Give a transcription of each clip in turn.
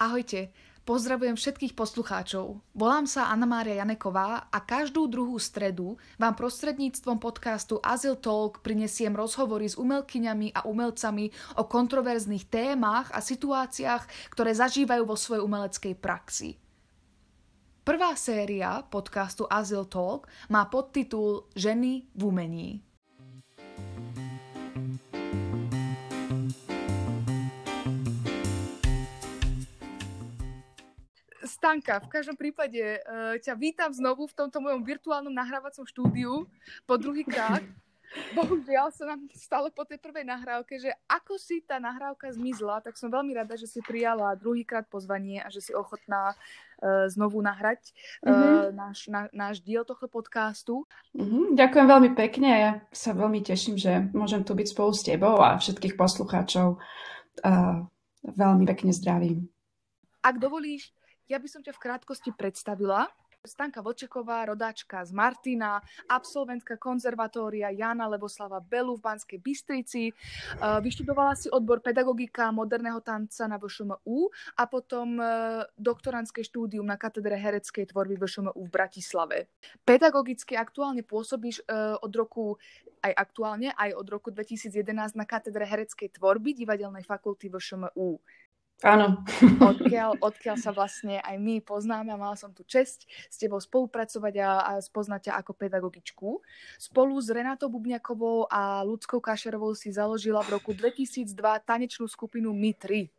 Ahojte, pozdravujem všetkých poslucháčov. Volám sa Anna Mária Janeková a každú druhú stredu vám prostredníctvom podcastu Azyl Talk prinesiem rozhovory s umelkyňami a umelcami o kontroverzných témach a situáciách, ktoré zažívajú vo svojej umeleckej praxi. Prvá séria podcastu Azyl Talk má podtitul Ženy v umení. Stanka, v každom prípade uh, ťa vítam znovu v tomto mojom virtuálnom nahrávacom štúdiu po druhý krát. Bohužiaľ sa nám stále po tej prvej nahrávke, že ako si tá nahrávka zmizla, tak som veľmi rada, že si prijala druhýkrát pozvanie a že si ochotná uh, znovu nahrať uh, mm-hmm. náš, na, náš diel tohto podcastu. Mm-hmm, ďakujem veľmi pekne a ja sa veľmi teším, že môžem tu byť spolu s tebou a všetkých poslucháčov. Uh, veľmi pekne zdravím. Ak dovolíš, ja by som ťa v krátkosti predstavila. Stanka Vočeková, rodáčka z Martina, absolventka konzervatória Jana Leboslava Belu v Banskej Bystrici. Vyštudovala si odbor pedagogika moderného tanca na VŠMU a potom e, doktorantské štúdium na katedre hereckej tvorby VŠMU v Bratislave. Pedagogicky aktuálne pôsobíš e, od roku aj aktuálne, aj od roku 2011 na katedre hereckej tvorby Divadelnej fakulty VŠMU. Áno. Odkiaľ, odkiaľ sa vlastne aj my poznáme a mala som tu čest s tebou spolupracovať a, a spoznať ťa ako pedagogičku. Spolu s Renatou Bubňakovou a Ľudskou Kašerovou si založila v roku 2002 tanečnú skupinu My 3.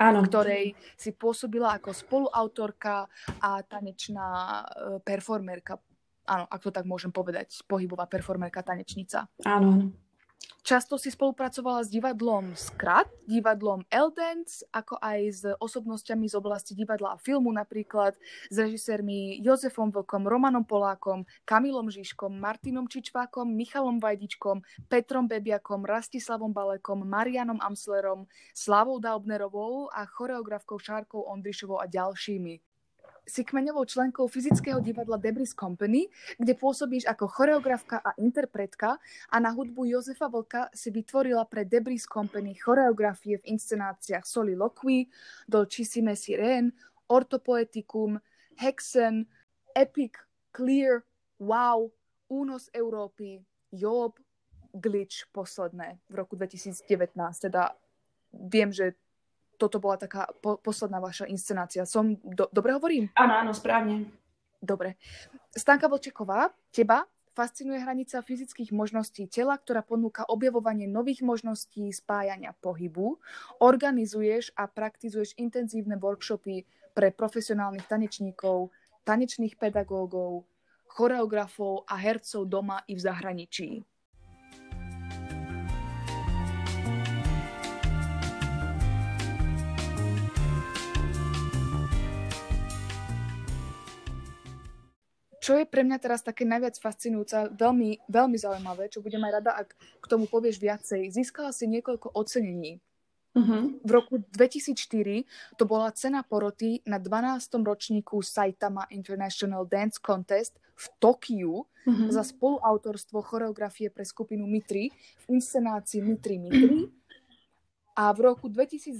Áno. ktorej si pôsobila ako spoluautorka a tanečná e, performerka. Áno, ak to tak môžem povedať, pohybová performerka, tanečnica. Áno. Často si spolupracovala s divadlom Skrat, divadlom Eldance, ako aj s osobnosťami z oblasti divadla a filmu, napríklad s režisérmi Jozefom Vlkom, Romanom Polákom, Kamilom Žižkom, Martinom Čičvákom, Michalom Vajdičkom, Petrom Bebiakom, Rastislavom Balekom, Marianom Amslerom, Slavou Daubnerovou a choreografkou Šárkou Ondrišovou a ďalšími si kmeňovou členkou fyzického divadla Debris Company, kde pôsobíš ako choreografka a interpretka a na hudbu Jozefa Vlka si vytvorila pre Debris Company choreografie v inscenáciách Soli Loqui, Dolcissime Sirene, Ortopoeticum, Hexen, Epic, Clear, Wow, Únos Európy, Job, Glitch posledné v roku 2019. Teda viem, že toto bola taká po- posledná vaša inscenácia. Som, do- dobre hovorím? Áno, áno, správne. Dobre. Stanka Vlčeková, teba fascinuje hranica fyzických možností tela, ktorá ponúka objavovanie nových možností spájania pohybu. Organizuješ a praktizuješ intenzívne workshopy pre profesionálnych tanečníkov, tanečných pedagógov, choreografov a hercov doma i v zahraničí. Čo je pre mňa teraz také najviac fascinujúce, veľmi, veľmi zaujímavé, čo budem aj rada, ak k tomu povieš viacej. Získala si niekoľko ocenení. Uh-huh. V roku 2004 to bola cena poroty na 12. ročníku Saitama International Dance Contest v Tokiu uh-huh. za spoluautorstvo choreografie pre skupinu Mitri v inscenácii Mitri Mitri. A v roku 2009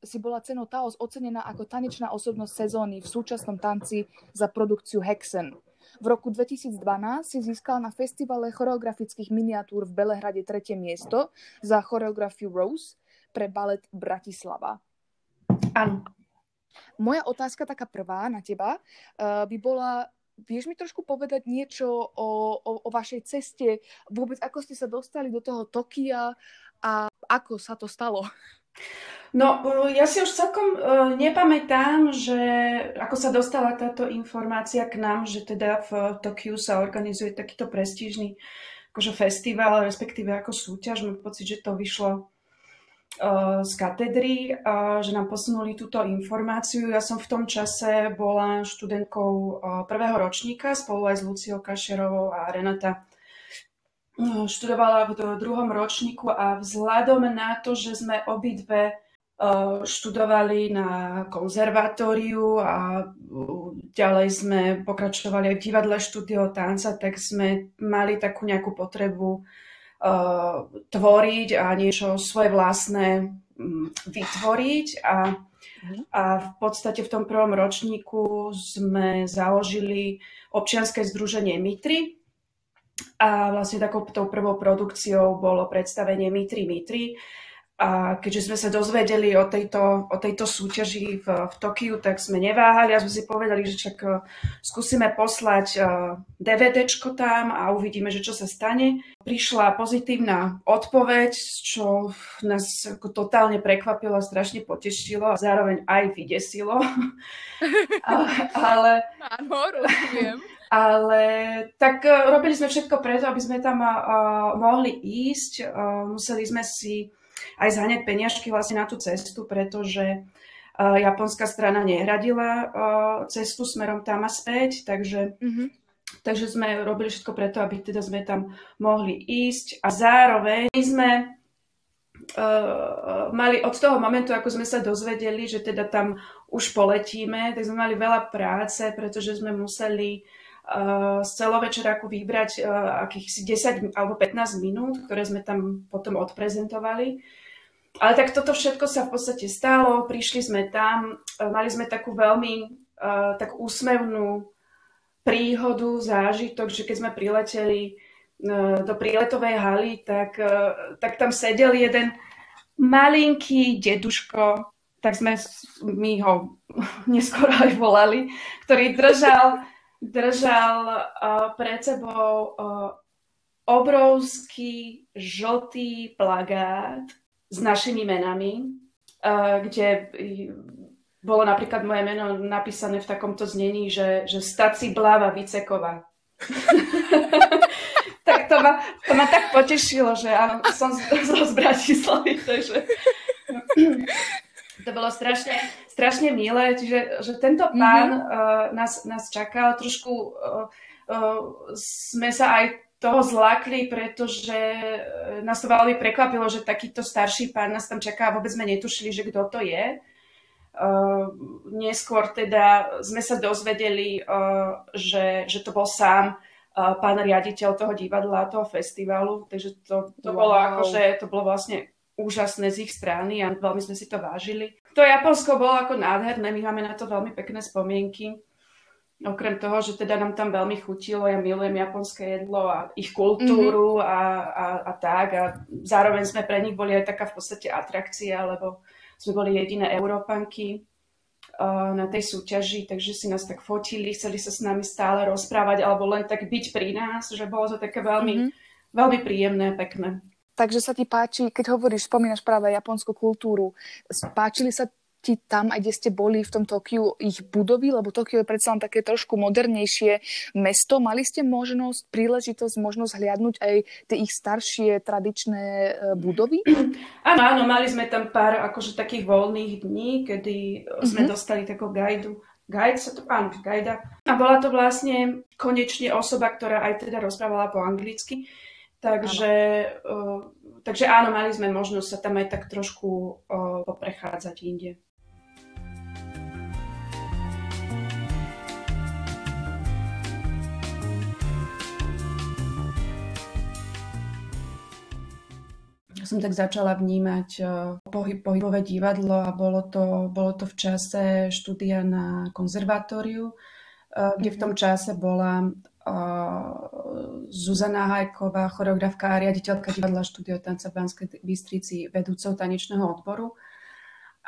si bola cenou Taos ocenená ako tanečná osobnosť sezóny v súčasnom tanci za produkciu Hexen. V roku 2012 si získal na festivale choreografických miniatúr v Belehrade tretie miesto za choreografiu Rose pre balet Bratislava. Áno. Moja otázka, taká prvá na teba, uh, by bola, vieš mi trošku povedať niečo o, o, o vašej ceste, vôbec ako ste sa dostali do toho Tokia a ako sa to stalo? No, ja si už celkom uh, nepamätám, že ako sa dostala táto informácia k nám, že teda v Tokiu sa organizuje takýto prestížny akože festival, respektíve ako súťaž. Mám pocit, že to vyšlo uh, z katedry, že nám posunuli túto informáciu. Ja som v tom čase bola študentkou prvého ročníka spolu aj s Luciou Kašerovou a Renata študovala v druhom ročníku a vzhľadom na to, že sme obidve študovali na konzervatóriu a ďalej sme pokračovali aj v divadle štúdio tanca, tak sme mali takú nejakú potrebu tvoriť a niečo svoje vlastné vytvoriť a Mhm. A v podstate v tom prvom ročníku sme založili občianske združenie Mitry, a vlastne takou tou prvou produkciou bolo predstavenie Mitri Mitri, a keďže sme sa dozvedeli o tejto, o tejto súťaži v, v Tokiu, tak sme neváhali a sme si povedali, že čak uh, skúsime poslať uh, DVDčko tam a uvidíme, že čo sa stane. Prišla pozitívna odpoveď, čo nás ako totálne prekvapilo, strašne potešilo a zároveň aj vydesilo. a, ale... Áno, rozumiem. Ale tak uh, robili sme všetko preto, aby sme tam uh, mohli ísť. Museli sme si aj zhaňať peniažky vlastne na tú cestu, pretože e, japonská strana nehradila e, cestu smerom tam a späť, takže, mm-hmm. takže sme robili všetko preto, aby teda sme tam mohli ísť a zároveň sme uh, mali od toho momentu, ako sme sa dozvedeli, že teda tam už poletíme, tak sme mali veľa práce, pretože sme museli z celovečeraku vybrať uh, akých 10 alebo 15 minút, ktoré sme tam potom odprezentovali. Ale tak toto všetko sa v podstate stalo, prišli sme tam, e, mali sme takú veľmi tak úsmevnú príhodu, zážitok, že keď sme prileteli do príletovej haly, tak, tak tam sedel jeden malinký deduško, tak sme my ho neskôr aj volali, ktorý držal, držal uh, pred sebou uh, obrovský žltý plagát s našimi menami, kde bolo napríklad moje meno napísané v takomto znení, že, že Staci Bláva Viceková. tak to ma, to ma tak potešilo, že áno, som z, z Bratislavy, takže to bolo strašne, strašne milé, čiže že tento mhm. pán mm-hmm. uh, nás, nás čakal, trošku uh, uh, sme sa aj toho zlakli, pretože nás to veľmi prekvapilo, že takýto starší pán nás tam čaká a vôbec sme netušili, že kto to je. Uh, neskôr teda sme sa dozvedeli, uh, že, že to bol sám uh, pán riaditeľ toho divadla, toho festivalu, takže to, to wow. bolo akože, to bolo vlastne úžasné z ich strany a veľmi sme si to vážili. To Japonsko bolo ako nádherné, my máme na to veľmi pekné spomienky. Okrem toho, že teda nám tam veľmi chutilo, ja milujem japonské jedlo a ich kultúru mm-hmm. a, a, a tak. A zároveň sme pre nich boli aj taká v podstate atrakcia, lebo sme boli jediné Európanky uh, na tej súťaži, takže si nás tak fotili, chceli sa s nami stále rozprávať alebo len tak byť pri nás, že bolo to také veľmi, mm-hmm. veľmi príjemné, pekné. Takže sa ti páči, keď hovoríš, spomínaš práve japonskú kultúru, páčili sa ti tam, aj kde ste boli v tom Tokiu, ich budovy, lebo Tokio je predsa len také trošku modernejšie mesto. Mali ste možnosť, príležitosť, možnosť hliadnúť aj tie ich staršie tradičné e, budovy? Áno, áno, mali sme tam pár akože takých voľných dní, kedy sme mm-hmm. dostali takú gajdu Guide sa to, áno, gajda. A bola to vlastne konečne osoba, ktorá aj teda rozprávala po anglicky. Takže, uh, takže áno, mali sme možnosť sa tam aj tak trošku uh, poprechádzať inde. som tak začala vnímať eh, pohyb, pohybové divadlo a bolo to, bolo to v čase štúdia na konzervatóriu, kde v tom mhm. čase bola Zuzana Hajková, choreografka a riaditeľka divadla štúdio tanca v Banskej Bystrici, vedúcou tanečného odboru.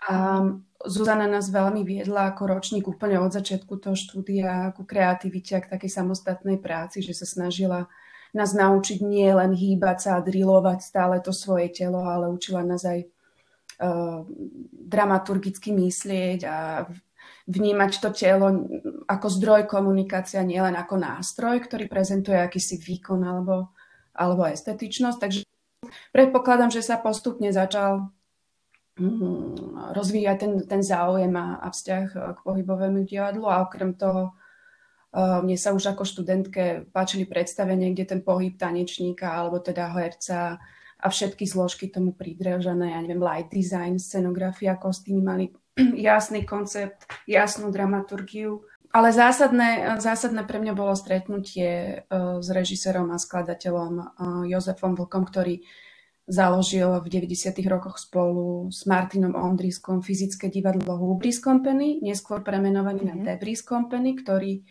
A Zuzana nás veľmi viedla ako ročník úplne od začiatku toho štúdia ku kreativite a k takej samostatnej práci, že sa snažila nás naučiť nie len hýbať sa a drilovať stále to svoje telo, ale učila nás aj uh, dramaturgicky myslieť a vnímať to telo ako zdroj komunikácia, nielen ako nástroj, ktorý prezentuje akýsi výkon alebo, alebo estetičnosť. Takže predpokladám, že sa postupne začal mm, rozvíjať ten, ten záujem a, a vzťah k pohybovému divadlu a okrem toho mne sa už ako študentke páčili predstavenie, kde ten pohyb tanečníka alebo teda herca a všetky zložky tomu pridržané, ja neviem, light design, scenografia, kostýmy mali jasný koncept, jasnú dramaturgiu. Ale zásadné, zásadné pre mňa bolo stretnutie e, s režisérom a skladateľom e, Jozefom Vlkom, ktorý založil v 90. rokoch spolu s Martinom Ondriskom fyzické divadlo Hubris Company, neskôr premenovaný mm-hmm. na mhm. Debris Company, ktorý, e,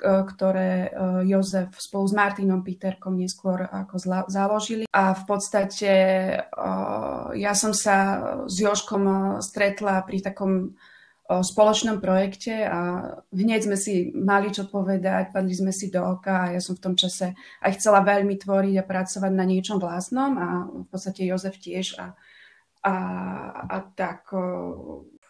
ktoré e, Jozef spolu s Martinom Peterkom neskôr ako založili. A v podstate e, ja som sa s Joškom stretla pri takom spoločnom projekte a hneď sme si mali čo povedať, padli sme si do oka a ja som v tom čase aj chcela veľmi tvoriť a pracovať na niečom vlastnom a v podstate Jozef tiež a, a, a tak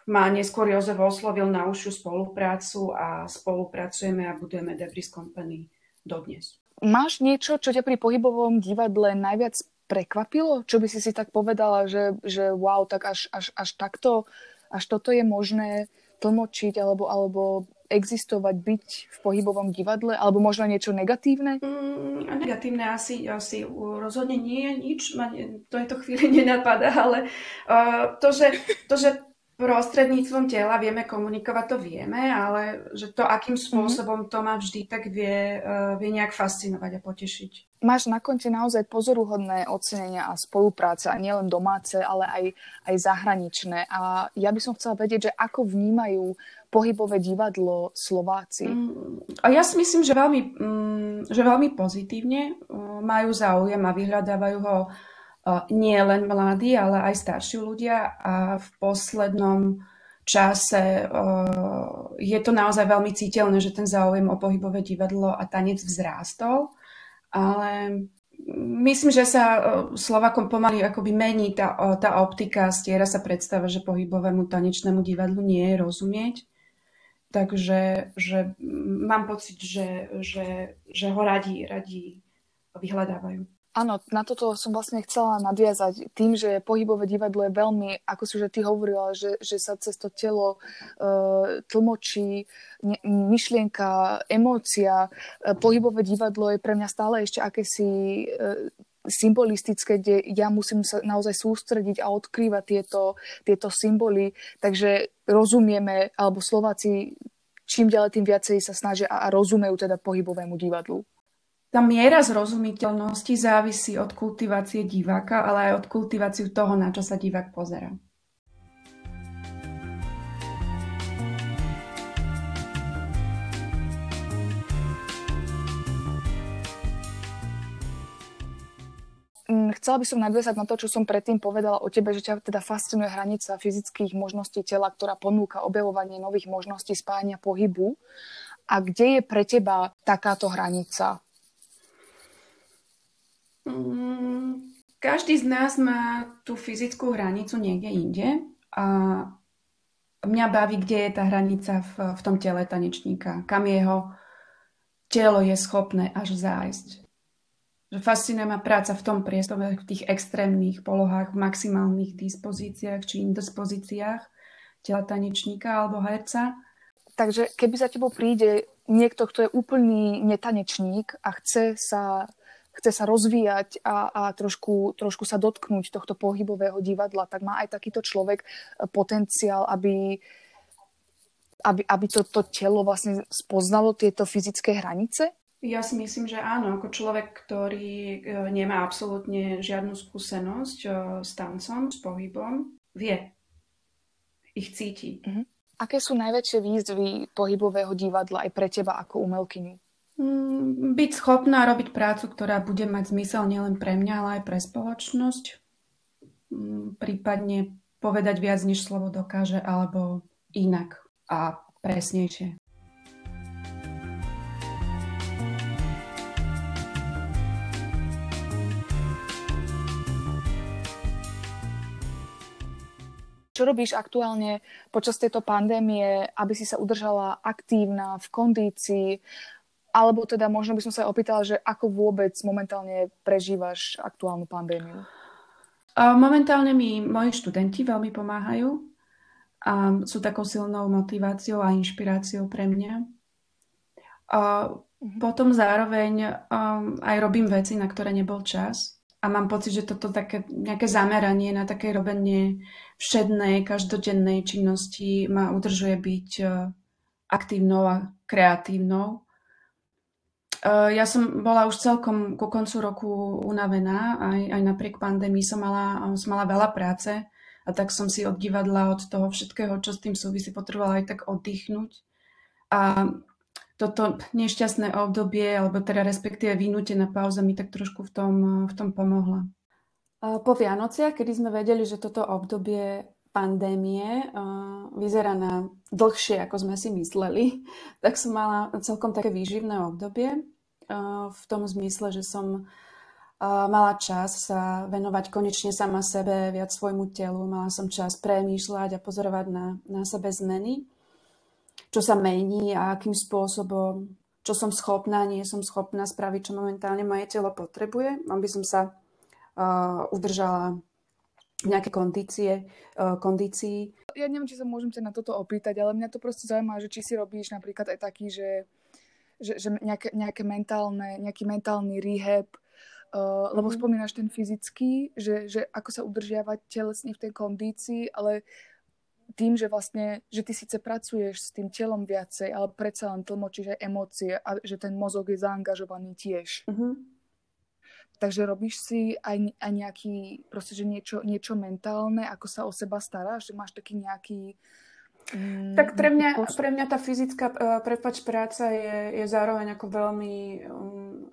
ma neskôr Jozef oslovil na užšiu spoluprácu a spolupracujeme a budujeme Debris Company dodnes. Máš niečo, čo ťa pri pohybovom divadle najviac prekvapilo? Čo by si si tak povedala, že, že wow, tak až, až, až takto až toto je možné tlmočiť alebo, alebo existovať, byť v pohybovom divadle, alebo možno niečo negatívne? Mm, negatívne asi, asi rozhodne nie je nič, ma to je to chvíli nenapadá, ale uh, to, že, to, že prostredníctvom tela vieme komunikovať, to vieme, ale že to, akým mhm. spôsobom to má vždy, tak vie, uh, vie nejak fascinovať a potešiť máš na konte naozaj pozoruhodné ocenenia a spolupráce, a nielen domáce, ale aj, aj zahraničné. A ja by som chcela vedieť, že ako vnímajú pohybové divadlo Slováci. Mm, a ja si myslím, že veľmi, mm, že veľmi pozitívne mm, majú záujem a vyhľadávajú ho nie len mladí, ale aj starší ľudia. A v poslednom čase je to naozaj veľmi citeľné, že ten záujem o pohybové divadlo a tanec vzrástol ale myslím, že sa Slovakom pomaly akoby mení tá, tá optika, stiera sa predstava, že pohybovému tanečnému divadlu nie je rozumieť. Takže že mám pocit, že, že, že ho radi, radi vyhľadávajú. Áno, na toto som vlastne chcela nadviazať tým, že pohybové divadlo je veľmi, ako si že ty hovorila, že, že sa cez to telo uh, tlmočí ne, myšlienka, emócia. Uh, pohybové divadlo je pre mňa stále ešte akési uh, symbolistické, kde ja musím sa naozaj sústrediť a odkrývať tieto, tieto symboly. Takže rozumieme, alebo Slováci čím ďalej tým viacej sa snažia a, a rozumejú teda pohybovému divadlu tá miera zrozumiteľnosti závisí od kultivácie diváka, ale aj od kultiváciu toho, na čo sa divák pozera. Mm, chcela by som nadviazať na to, čo som predtým povedala o tebe, že ťa teda fascinuje hranica fyzických možností tela, ktorá ponúka objavovanie nových možností spájania pohybu. A kde je pre teba takáto hranica? Mm, každý z nás má tú fyzickú hranicu niekde inde a mňa baví, kde je tá hranica v, v tom tele tanečníka, kam jeho telo je schopné až zájsť. Fascinuje ma práca v tom priestore, v tých extrémnych polohách, v maximálnych dispozíciách či indispozíciách tela tanečníka alebo herca. Takže keby za tebou príde niekto, kto je úplný netanečník a chce sa chce sa rozvíjať a, a trošku, trošku sa dotknúť tohto pohybového divadla, tak má aj takýto človek e, potenciál, aby, aby, aby to, to telo vlastne spoznalo tieto fyzické hranice? Ja si myslím, že áno. Ako človek, ktorý e, nemá absolútne žiadnu skúsenosť e, s tancom, s pohybom, vie. Ich cíti. Uh-huh. Aké sú najväčšie výzvy pohybového divadla aj pre teba ako umelkyňu? Mm, byť schopná robiť prácu, ktorá bude mať zmysel nielen pre mňa, ale aj pre spoločnosť. Mm, prípadne povedať viac, než slovo dokáže, alebo inak a presnejšie. Čo robíš aktuálne počas tejto pandémie, aby si sa udržala aktívna, v kondícii, alebo teda možno by som sa opýtala, že ako vôbec momentálne prežívaš aktuálnu pandémiu? Momentálne mi moji študenti veľmi pomáhajú a sú takou silnou motiváciou a inšpiráciou pre mňa. A mhm. potom zároveň um, aj robím veci, na ktoré nebol čas. A mám pocit, že toto také nejaké zameranie na také robenie všednej, každodennej činnosti ma udržuje byť uh, aktívnou a kreatívnou ja som bola už celkom ku koncu roku unavená, aj, aj napriek pandémii som mala, som mala veľa práce a tak som si od divadla, od toho všetkého, čo s tým súvisí, potrebovala aj tak oddychnúť. A toto nešťastné obdobie, alebo teda respektíve vynútená pauza mi tak trošku v tom, v tom pomohla. Po Vianociach, kedy sme vedeli, že toto obdobie pandémie vyzerá na dlhšie, ako sme si mysleli, tak som mala celkom také výživné obdobie v tom zmysle, že som uh, mala čas sa venovať konečne sama sebe, viac svojmu telu, mala som čas premýšľať a pozorovať na, na sebe zmeny, čo sa mení a akým spôsobom, čo som schopná, nie som schopná spraviť, čo momentálne moje telo potrebuje, aby som sa uh, udržala nejaké kondície, kondícii. Ja neviem, či sa môžem sa na toto opýtať, ale mňa to proste zaujíma, že či si robíš napríklad aj taký, že, že, že nejaké, nejaké mentálne, nejaký mentálny rehab, Uh, lebo mm. spomínaš ten fyzický, že, že ako sa udržiavať telesne v tej kondícii, ale tým, že vlastne, že ty síce pracuješ s tým telom viacej, ale predsa len tlmočíš aj emócie a že ten mozog je zaangažovaný tiež. Mm-hmm. Takže robíš si aj, aj nejaký, proste, že niečo, niečo mentálne, ako sa o seba staráš, že máš taký nejaký... Mm, tak pre mňa, pre mňa tá fyzická, uh, prepač, práca je, je zároveň ako veľmi, um,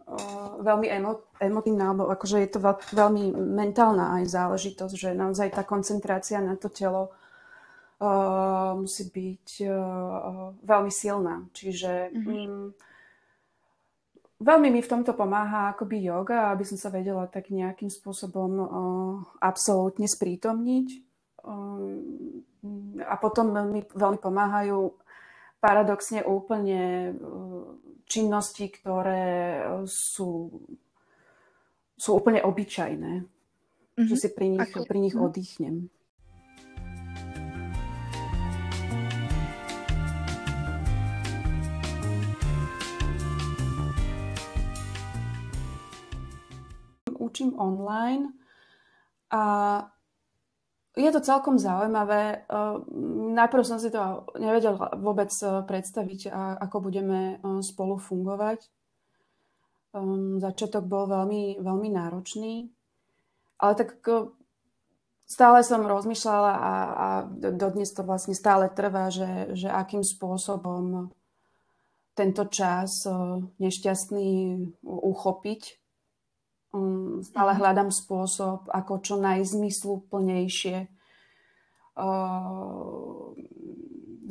veľmi emo, emotívna, alebo akože je to veľ, veľmi mentálna aj záležitosť, že naozaj tá koncentrácia na to telo uh, musí byť uh, veľmi silná. Čiže mm-hmm. um, Veľmi mi v tomto pomáha akoby yoga, aby som sa vedela tak nejakým spôsobom uh, absolútne sprítomniť. Um, a potom mi veľmi pomáhajú paradoxne úplne uh, činnosti, ktoré sú, sú úplne obyčajné. Mm-hmm. Že si pri nich, pri nich mhm. oddychnem. učím online a je to celkom zaujímavé. Najprv som si to nevedel vôbec predstaviť, ako budeme spolu fungovať. Začiatok bol veľmi, veľmi náročný, ale tak stále som rozmýšľala a, a dodnes to vlastne stále trvá, že, že akým spôsobom tento čas nešťastný uchopiť Um, stále mhm. hľadám spôsob, ako čo najzmysluplnejšie uh,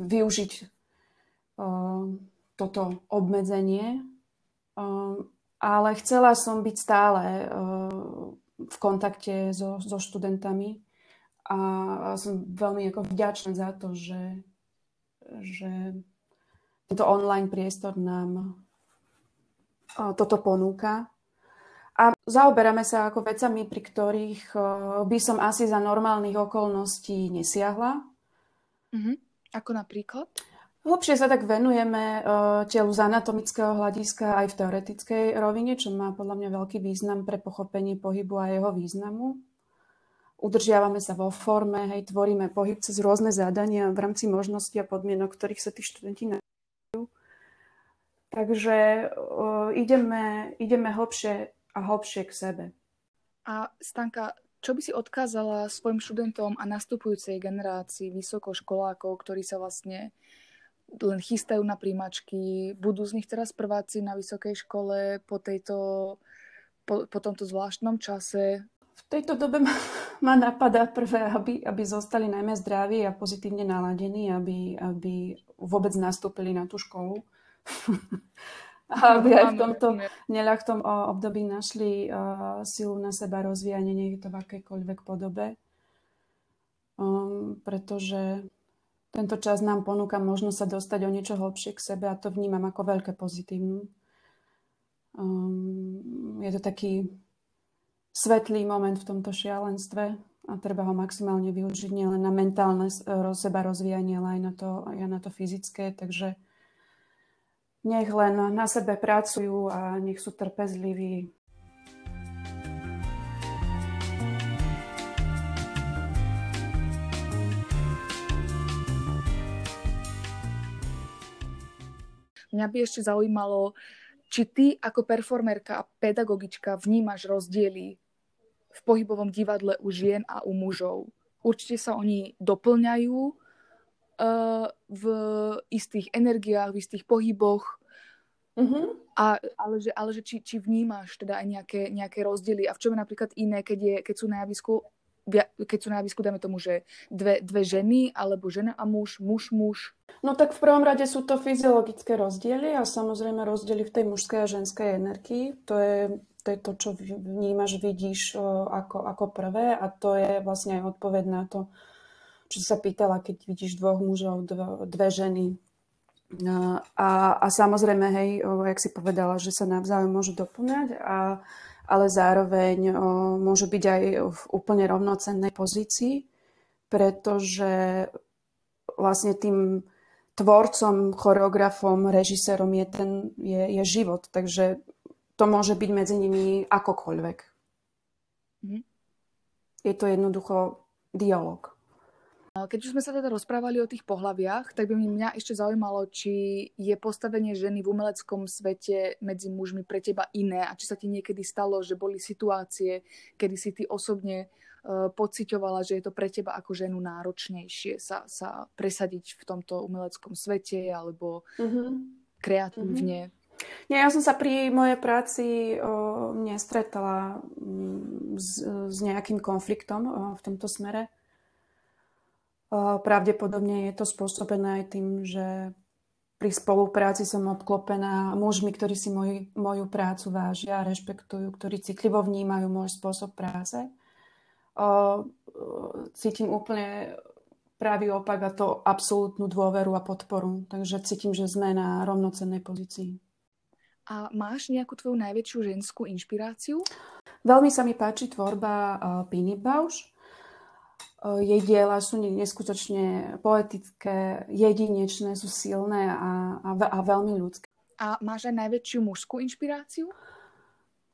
využiť uh, toto obmedzenie. Uh, ale chcela som byť stále uh, v kontakte so, so študentami a som veľmi ako vďačná za to, že, že tento online priestor nám uh, toto ponúka a zaoberáme sa ako vecami, pri ktorých eh, by som asi za normálnych okolností nesiahla. Mm-hmm. Ako napríklad? Hlbšie sa tak venujeme uh, telu z anatomického hľadiska aj v teoretickej rovine, čo má podľa mňa veľký význam pre pochopenie pohybu a jeho významu. Udržiavame sa vo forme, hej, tvoríme pohyb cez rôzne zadania v rámci možností a podmienok, ktorých sa tí študenti nachádzajú. Takže uh, ideme, ideme hlbšie a hlbšie k sebe. A Stanka, čo by si odkázala svojim študentom a nastupujúcej generácii vysokoškolákov, ktorí sa vlastne len chystajú na príjmačky, budú z nich teraz prváci na vysokej škole po, tejto, po, po tomto zvláštnom čase? V tejto dobe ma, ma napadá prvé, aby, aby zostali najmä zdraví a pozitívne naladení, aby, aby vôbec nastúpili na tú školu. aby aj v tomto neľahtom období našli silu na seba rozvíjanie, nech je to v akejkoľvek podobe. Um, pretože tento čas nám ponúka možnosť sa dostať o niečo hlbšie k sebe a to vnímam ako veľké pozitívnu. Um, je to taký svetlý moment v tomto šialenstve a treba ho maximálne využiť nielen na mentálne seba rozvíjanie, ale aj na to, aj na to fyzické. Takže nech len na sebe pracujú a nech sú trpezliví. Mňa by ešte zaujímalo, či ty ako performerka a pedagogička vnímaš rozdiely v pohybovom divadle u žien a u mužov. Určite sa oni doplňajú v istých energiách, v istých pohyboch. Uh-huh. A, ale že, ale že či, či vnímaš teda aj nejaké, nejaké rozdiely a v čom je napríklad iné, keď, je, keď sú na javisku keď sú na javisku, dajme tomu, že dve, dve ženy, alebo žena a muž, muž, muž. No tak v prvom rade sú to fyziologické rozdiely a samozrejme rozdiely v tej mužskej a ženskej energii. To je to, je to čo vnímaš, vidíš ako, ako prvé a to je vlastne aj odpoveď na to, čo sa pýtala, keď vidíš dvoch mužov, dve, dve ženy. A, a samozrejme, hej, jak si povedala, že sa navzájom môžu doplňať, a, ale zároveň o, môžu byť aj v úplne rovnocennej pozícii, pretože vlastne tým tvorcom, choreografom, režisérom je, ten, je, je život. Takže to môže byť medzi nimi akokoľvek. Mm. Je to jednoducho dialog. Keď už sme sa teda rozprávali o tých pohľaviach, tak by mňa ešte zaujímalo, či je postavenie ženy v umeleckom svete medzi mužmi pre teba iné a či sa ti niekedy stalo, že boli situácie, kedy si ty osobne uh, pociťovala, že je to pre teba ako ženu náročnejšie sa, sa presadiť v tomto umeleckom svete alebo mm-hmm. kreatívne. Mm-hmm. Nie, ja som sa pri mojej práci o, nestretala s, s nejakým konfliktom o, v tomto smere. Pravdepodobne je to spôsobené aj tým, že pri spolupráci som obklopená mužmi, ktorí si moj, moju prácu vážia a rešpektujú, ktorí citlivo vnímajú môj spôsob práce. Cítim úplne pravý opak a to absolútnu dôveru a podporu. Takže cítim, že sme na rovnocennej pozícii. A máš nejakú tvoju najväčšiu ženskú inšpiráciu? Veľmi sa mi páči tvorba Pini Bausch. Jej diela sú neskutočne poetické, jedinečné, sú silné a, a, a veľmi ľudské. A máš aj najväčšiu mužskú inšpiráciu?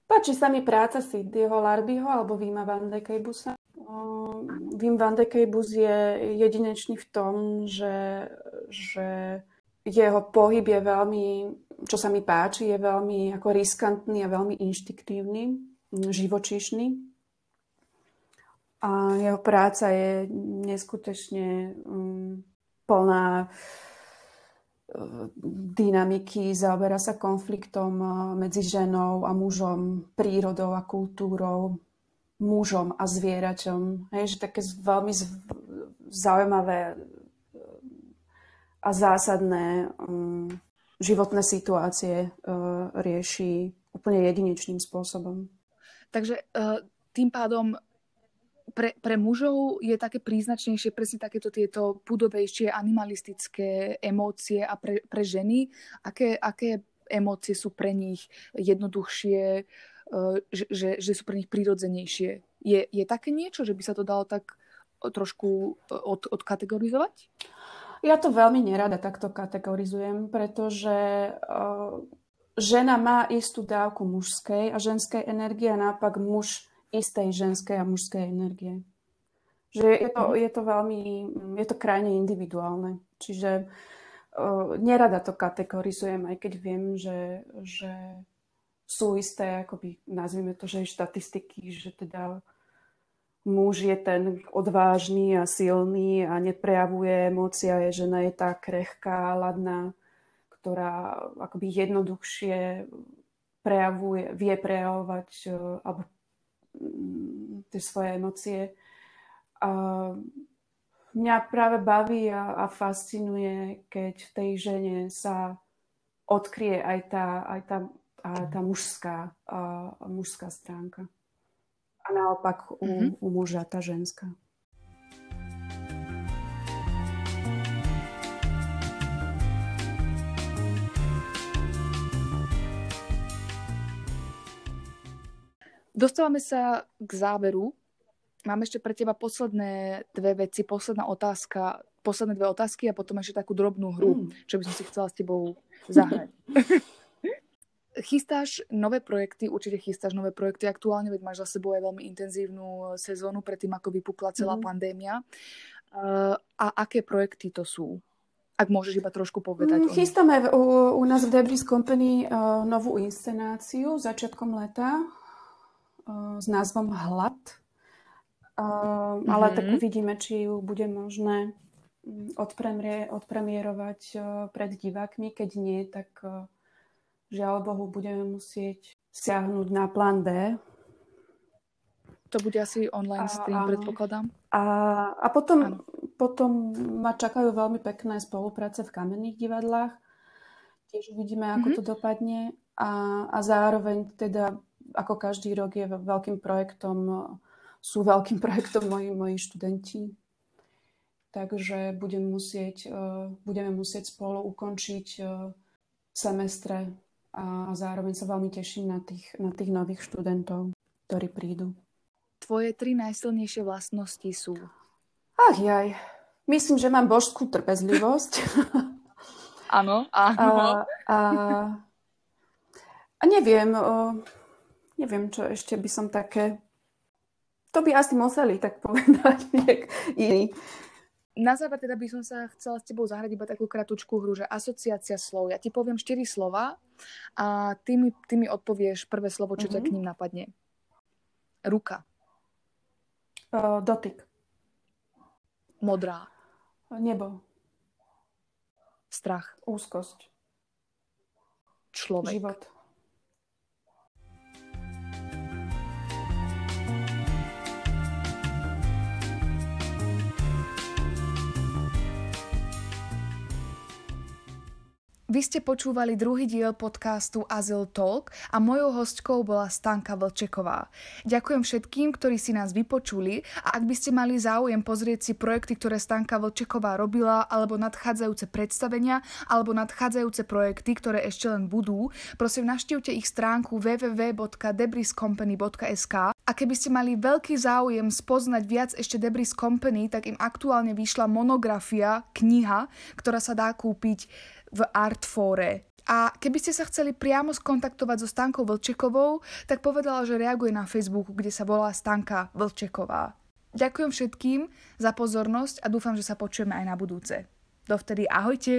Páči sa mi práca Sidneyho Lardyho alebo Vima van de Kejbusa. Wim van de Kejbus je jedinečný v tom, že, že jeho pohyb je veľmi čo sa mi páči, je veľmi ako riskantný a veľmi inštiktívny, živočišný. A jeho práca je neskutočne um, plná uh, dynamiky, zaoberá sa konfliktom uh, medzi ženou a mužom, prírodou a kultúrou, mužom a zvieračom. Hej, že také veľmi zaujímavé uh, a zásadné um, životné situácie rieši úplne jedinečným spôsobom. Takže tým pádom pre, pre mužov je také príznačnejšie presne takéto tieto pudobejšie animalistické emócie a pre, pre ženy, aké, aké emócie sú pre nich jednoduchšie, uh, že, že, že sú pre nich prírodzenejšie. Je, je také niečo, že by sa to dalo tak trošku od, odkategorizovať? Ja to veľmi nerada takto kategorizujem, pretože uh, žena má istú dávku mužskej a ženskej energie a naopak muž istej ženskej a mužskej energie. Že je to, je to veľmi, je to krajne individuálne. Čiže uh, nerada to kategorizujem, aj keď viem, že, že sú isté, akoby, nazvime to, že štatistiky, že teda muž je ten odvážny a silný a neprejavuje emócia, je žena je tá krehká, ladná, ktorá akoby jednoduchšie prejavuje, vie prejavovať e, alebo tie svoje emócie. A mňa práve baví a, a fascinuje, keď v tej žene sa odkrie aj tá, aj tá, aj tá mužská, a, mužská stránka a naopak u, mm-hmm. u muža tá ženská. Dostávame sa k záveru. Mám ešte pre teba posledné dve veci, posledná otázka, posledné dve otázky a potom ešte takú drobnú hru, mm. čo by som si chcela s tebou zahrať. Chystáš nové projekty, určite chystáš nové projekty aktuálne, veď máš za sebou aj veľmi intenzívnu sezónu predtým, ako vypukla celá mm. pandémia. Uh, a aké projekty to sú? Ak môžeš iba trošku povedať. Mm, chystáme u, u nás v Debris Company uh, novú inscenáciu začiatkom leta s názvom Hlad. Mm-hmm. Ale tak mhm. uvidíme, či ju bude možné mm, odpremier- odpremierovať uh, pred divákmi. Keď nie, tak uh, žiaľ Bohu budeme musieť siahnuť na plán B. To bude asi online stream, a, predpokladám. A, a potom, potom ma čakajú veľmi pekné spolupráce v kamenných divadlách. Tiež uvidíme, ako mm-hmm. to dopadne. A, a zároveň teda, ako každý rok je veľkým projektom, sú veľkým projektom moji, moji študenti. Takže budem musieť, uh, budeme musieť spolu ukončiť uh, semestre a, a zároveň sa veľmi teším na tých, na tých nových študentov, ktorí prídu. Tvoje tri najsilnejšie vlastnosti sú? Ach jaj, myslím, že mám božskú trpezlivosť. Áno, áno. A, a, a neviem, o, neviem, čo ešte by som také... To by asi museli tak povedať niek iný. Na záver teda by som sa chcela s tebou zahrať iba takú kratučkú hru, že asociácia slov. Ja ti poviem štyri slova a ty mi, ty mi odpovieš prvé slovo, čo mm-hmm. ťa k ním napadne. Ruka. Uh, dotyk. Modrá. Nebo. Strach. Úzkosť. Človek. Život. Vy ste počúvali druhý diel podcastu Azyl Talk a mojou hostkou bola Stanka Vlčeková. Ďakujem všetkým, ktorí si nás vypočuli a ak by ste mali záujem pozrieť si projekty, ktoré Stanka Vlčeková robila, alebo nadchádzajúce predstavenia, alebo nadchádzajúce projekty, ktoré ešte len budú, prosím navštívte ich stránku www.debriscompany.sk a keby ste mali veľký záujem spoznať viac ešte Debris Company, tak im aktuálne vyšla monografia, kniha, ktorá sa dá kúpiť v Artfore. A keby ste sa chceli priamo skontaktovať so Stankou Vlčekovou, tak povedala, že reaguje na Facebooku, kde sa volá Stanka Vlčeková. Ďakujem všetkým za pozornosť a dúfam, že sa počujeme aj na budúce. Dovtedy ahojte!